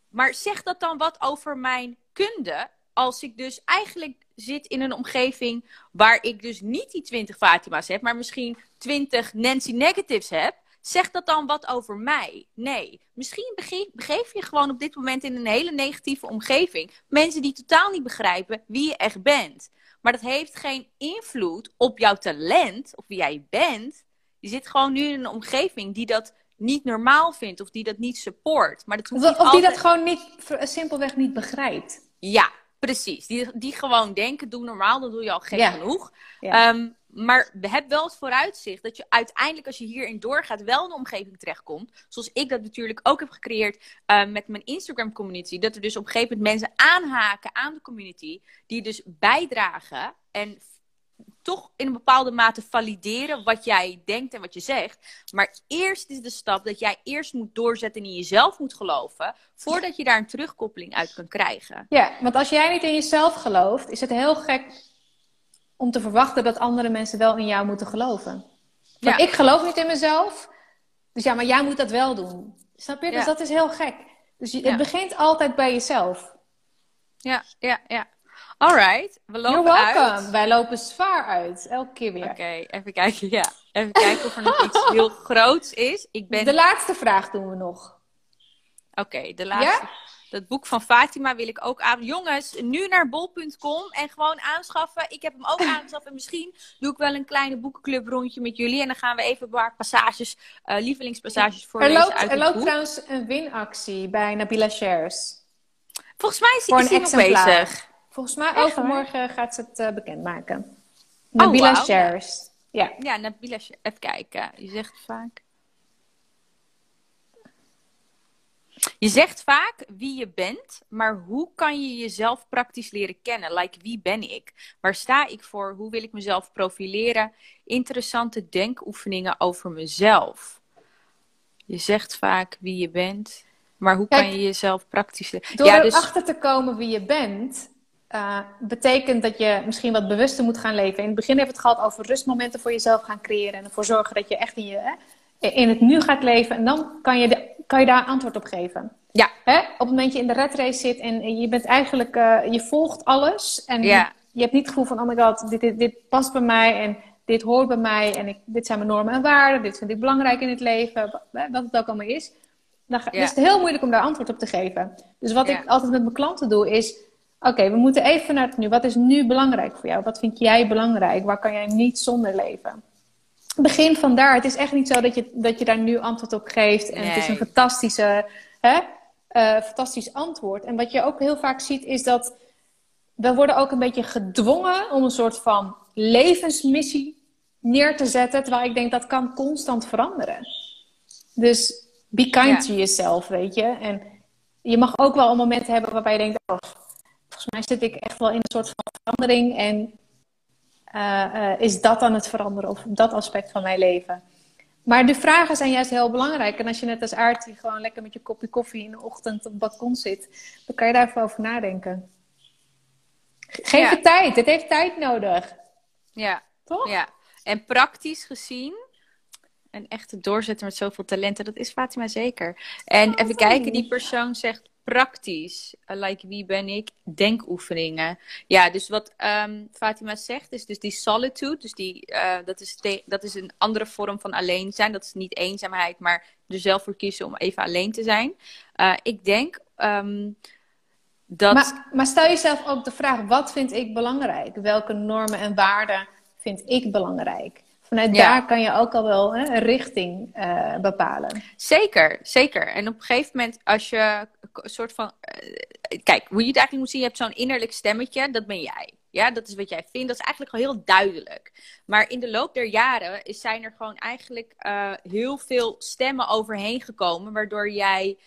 maar zegt dat dan wat over mijn kunde? Als ik dus eigenlijk zit in een omgeving waar ik dus niet die 20 Fatima's heb, maar misschien 20 Nancy Negatives heb. Zegt dat dan wat over mij? Nee. Misschien bege- begeef je gewoon op dit moment in een hele negatieve omgeving. Mensen die totaal niet begrijpen wie je echt bent. Maar dat heeft geen invloed op jouw talent, of wie jij bent. Je zit gewoon nu in een omgeving die dat niet normaal vindt of die dat niet support. Maar dat hoeft Of, niet of die dat gewoon niet, v- simpelweg niet begrijpt. Ja, precies. Die, die gewoon denken, doe normaal, dan doe je al gek Ja. genoeg. Ja. Ehm, maar heb wel het vooruitzicht dat je uiteindelijk, als je hierin doorgaat, wel in een omgeving terechtkomt. Zoals ik dat natuurlijk ook heb gecreëerd eh, met mijn Instagram community. Dat er dus op een gegeven moment mensen aanhaken aan de community. Die dus bijdragen en toch in een bepaalde mate valideren wat jij denkt en wat je zegt. Maar eerst is de stap dat jij eerst moet doorzetten en in jezelf moet geloven, voordat je daar een terugkoppeling uit kan krijgen. Ja, want als jij niet in jezelf gelooft, is het heel gek om te verwachten dat andere mensen wel in jou moeten geloven. Want ik geloof niet in mezelf, dus ja, maar jij moet dat wel doen. Snap je? Dus dat is heel gek. Dus het begint altijd bij jezelf. Ja, ja, ja. Alright, we lopen You're welcome. uit. Wij lopen zwaar uit, elke keer weer. Oké, even kijken. Ja, even kijken of er nog iets heel groots is. Ik ben... De laatste vraag doen we nog. Oké, de laatste. Dat boek van Fatima wil ik ook aan. Jongens, nu naar bol.com en gewoon aanschaffen. Ik heb hem ook aangeschaft. En misschien doe ik wel een kleine boekenclub rondje met jullie. En dan gaan we even een paar passages, uh, lievelingspassages voorlezen er loopt, uit Er loopt trouwens een winactie bij Nabila Shares. Volgens mij is hij nog bezig. Volgens mij overmorgen gaat ze het uh, bekendmaken. Nabila oh, wow. Shares. Ja. ja, Nabila Even kijken. Je zegt vaak... Je zegt vaak wie je bent, maar hoe kan je jezelf praktisch leren kennen? Like, wie ben ik? Waar sta ik voor? Hoe wil ik mezelf profileren? Interessante denkoefeningen over mezelf. Je zegt vaak wie je bent, maar hoe kan je jezelf praktisch leren? Door ja, dus... erachter te komen wie je bent, uh, betekent dat je misschien wat bewuster moet gaan leven. In het begin hebben we het gehad over rustmomenten voor jezelf gaan creëren en ervoor zorgen dat je echt in je in het nu gaat leven. En dan kan je, de, kan je daar antwoord op geven. Ja. Hè? Op het moment dat je in de red race zit en je bent eigenlijk, uh, je volgt alles. En je, je, hebt niet het gevoel van, oh my god, dit, dit, dit past bij mij en dit hoort bij mij. En ik, dit zijn mijn normen en waarden, dit vind ik belangrijk in het leven. Wat het ook allemaal is. Dan ja. is het heel moeilijk om daar antwoord op te geven. Dus wat ik altijd met mijn klanten doe is, oké, we moeten even naar het nu. Wat is nu belangrijk voor jou? Wat vind jij belangrijk? Waar kan jij niet zonder leven? begin vandaar. Het is echt niet zo dat je, dat je daar nu antwoord op geeft. En het is een fantastische, hè, uh, fantastisch antwoord. En wat je ook heel vaak ziet is dat we worden ook een beetje gedwongen om een soort van levensmissie neer te zetten. Terwijl ik denk dat kan constant veranderen. Dus be kind to yourself, weet je. En je mag ook wel een moment hebben waarbij je denkt... Oh, volgens mij zit ik echt wel in een soort van verandering. En uh, is dat dan het veranderen of dat aspect van mijn leven? Maar de vragen zijn juist heel belangrijk. En als je net als Aartie gewoon lekker met je kopje koffie in de ochtend op het balkon zit, dan kan je daar even over nadenken. Geef het tijd. Het heeft tijd nodig. Ja. Toch? Ja. En praktisch gezien, een echte doorzetter met zoveel talenten, dat is Fatima zeker. En oh, even kijken, die persoon zegt praktisch, uh, like wie ben ik, denkoefeningen. Ja, dus wat um, Fatima zegt is dus die solitude, dus die, uh, dat, is dat is een andere vorm van alleen zijn. Dat is niet eenzaamheid, maar er zelf voor kiezen om even alleen te zijn. Uh, ik denk um, dat... Maar, maar stel jezelf ook de vraag, wat vind ik belangrijk? Welke normen en waarden vind ik belangrijk? Vanuit daar kan je ook al wel hè, een richting uh, bepalen. Zeker, zeker. En op een gegeven moment, als je soort van. Uh, kijk, hoe je het eigenlijk moet zien, je hebt zo'n innerlijk stemmetje, dat ben jij. Ja, dat is wat jij vindt. Dat is eigenlijk al heel duidelijk. Maar in de loop der jaren zijn er gewoon eigenlijk uh, heel veel stemmen overheen gekomen, waardoor jij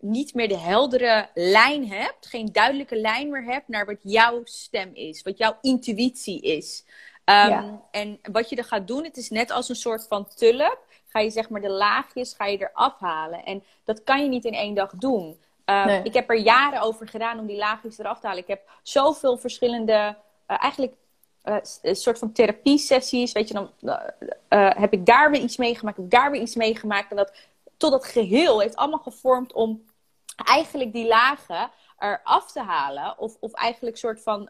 niet meer de heldere lijn hebt, geen duidelijke lijn meer hebt naar wat jouw stem is, wat jouw intuïtie is. Um, En wat je er gaat doen, het is net als een soort van tulp. Ga je zeg maar de laagjes ga je eraf halen. En dat kan je niet in één dag doen. Um, Ik heb er jaren over gedaan om die laagjes eraf te halen. Ik heb zoveel verschillende, uh, eigenlijk uh, een soort van therapie-sessies. Weet je, dan uh, heb ik daar weer iets meegemaakt, heb ik daar weer iets meegemaakt. En dat tot dat geheel heeft allemaal gevormd om eigenlijk die lagen eraf te halen. Of, of eigenlijk soort van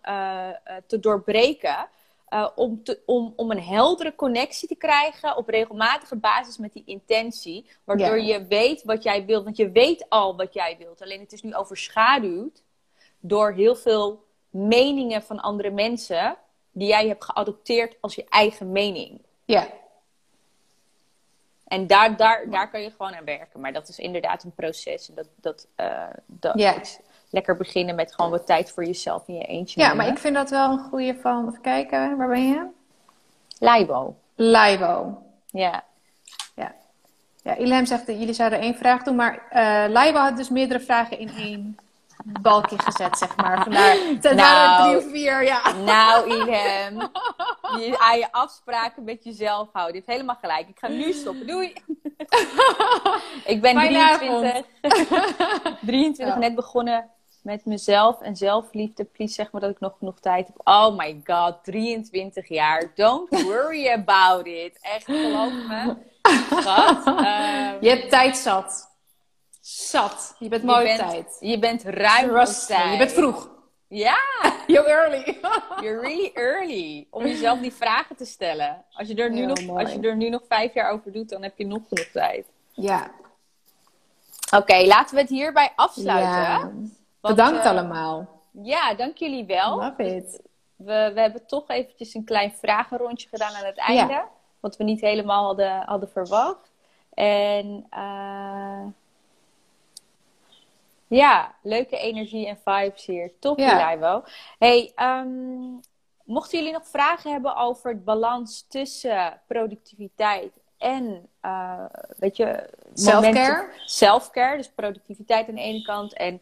te doorbreken. Uh, om, te, om, om een heldere connectie te krijgen op regelmatige basis met die intentie. Waardoor je weet wat jij wilt. Want je weet al wat jij wilt. Alleen het is nu overschaduwd door heel veel meningen van andere mensen. Die jij hebt geadopteerd als je eigen mening. Ja. En daar, daar, daar kan je gewoon aan werken. Maar dat is inderdaad een proces. Dat, dat, uh, dat ja lekker beginnen met gewoon wat tijd voor jezelf in je eentje. Ja, maar ik vind dat wel een goede van. Even kijken, waar ben je? Laibo. Laibo. Ja. Ja. Ja, Ilham zegt dat jullie zouden één vraag doen, maar uh, Laibo had dus meerdere vragen in één balkje gezet, zeg maar. Vandaar, het Nou. drie of vier, ja. Nou, Ilham. Je, aan je afspraken met jezelf houden. Je hebt helemaal gelijk. Ik ga nu stoppen. Doei. ik ben Fijne 23. 23 Ja. net begonnen met mezelf en zelfliefde. Please zeg maar dat ik nog genoeg tijd heb. Oh my god, 23 jaar. Don't worry about it. Echt, geloof me. Schat. ehm, Je hebt tijd zat. Zat. Je bent je mooi op bent- tijd. Je bent ruim op tijd. Je bent vroeg. Ja, You're early. you're really early. Om jezelf die vragen te stellen. Als je, er nu nog, mooi. als je er nu nog vijf jaar over doet, dan heb je nog genoeg tijd. Ja. Oké, laten we het hierbij afsluiten. Ja. Want, Bedankt eh, allemaal. Ja, dank jullie wel. Love it. We, we hebben toch eventjes een klein vragenrondje gedaan aan het einde. Wat we niet helemaal hadden, hadden verwacht. En eh, ja, leuke energie en vibes hier. Top, Ja. Ivo. Hey, ehm, mochten jullie nog vragen hebben over het balans tussen productiviteit en, eh, weet je, Selfcare. self-care, dus productiviteit aan de ene kant en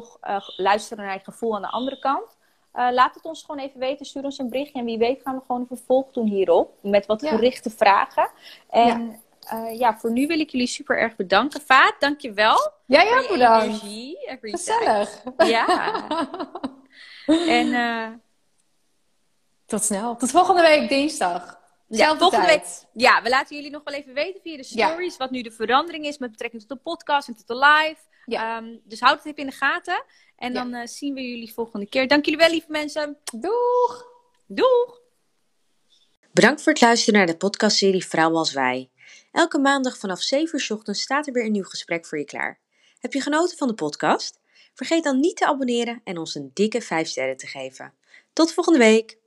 toch eh, luisteren naar je gevoel aan de andere kant. Eh, laat het ons gewoon even weten. Stuur ons een berichtje. En wie weet gaan we gewoon een vervolg doen hierop. Met wat Ja. gerichte vragen. En ja. ja, voor nu wil ik jullie super erg bedanken. Vaat, dankjewel. Ja, voor ja, bedankt. energie. every time. Gezellig. Ja. En eh, Tot snel. Tot volgende week dinsdag. ja, Zelfde volgende week. Ja, we laten jullie nog wel even weten via de Ja. stories. Wat nu de verandering is met betrekking tot de podcast en tot de live. Ja. Ehm, dus houd het even in de gaten. En Ja. dan eh, zien we jullie volgende keer. Dank jullie wel, lieve mensen. Doeg! Doeg! Bedankt voor het luisteren naar de podcastserie Vrouwen als Wij. Elke maandag vanaf 7 uur 's ochtends staat er weer een nieuw gesprek voor je klaar. Heb je genoten van de podcast? Vergeet dan niet te abonneren en ons een dikke 5 sterren te geven. Tot volgende week!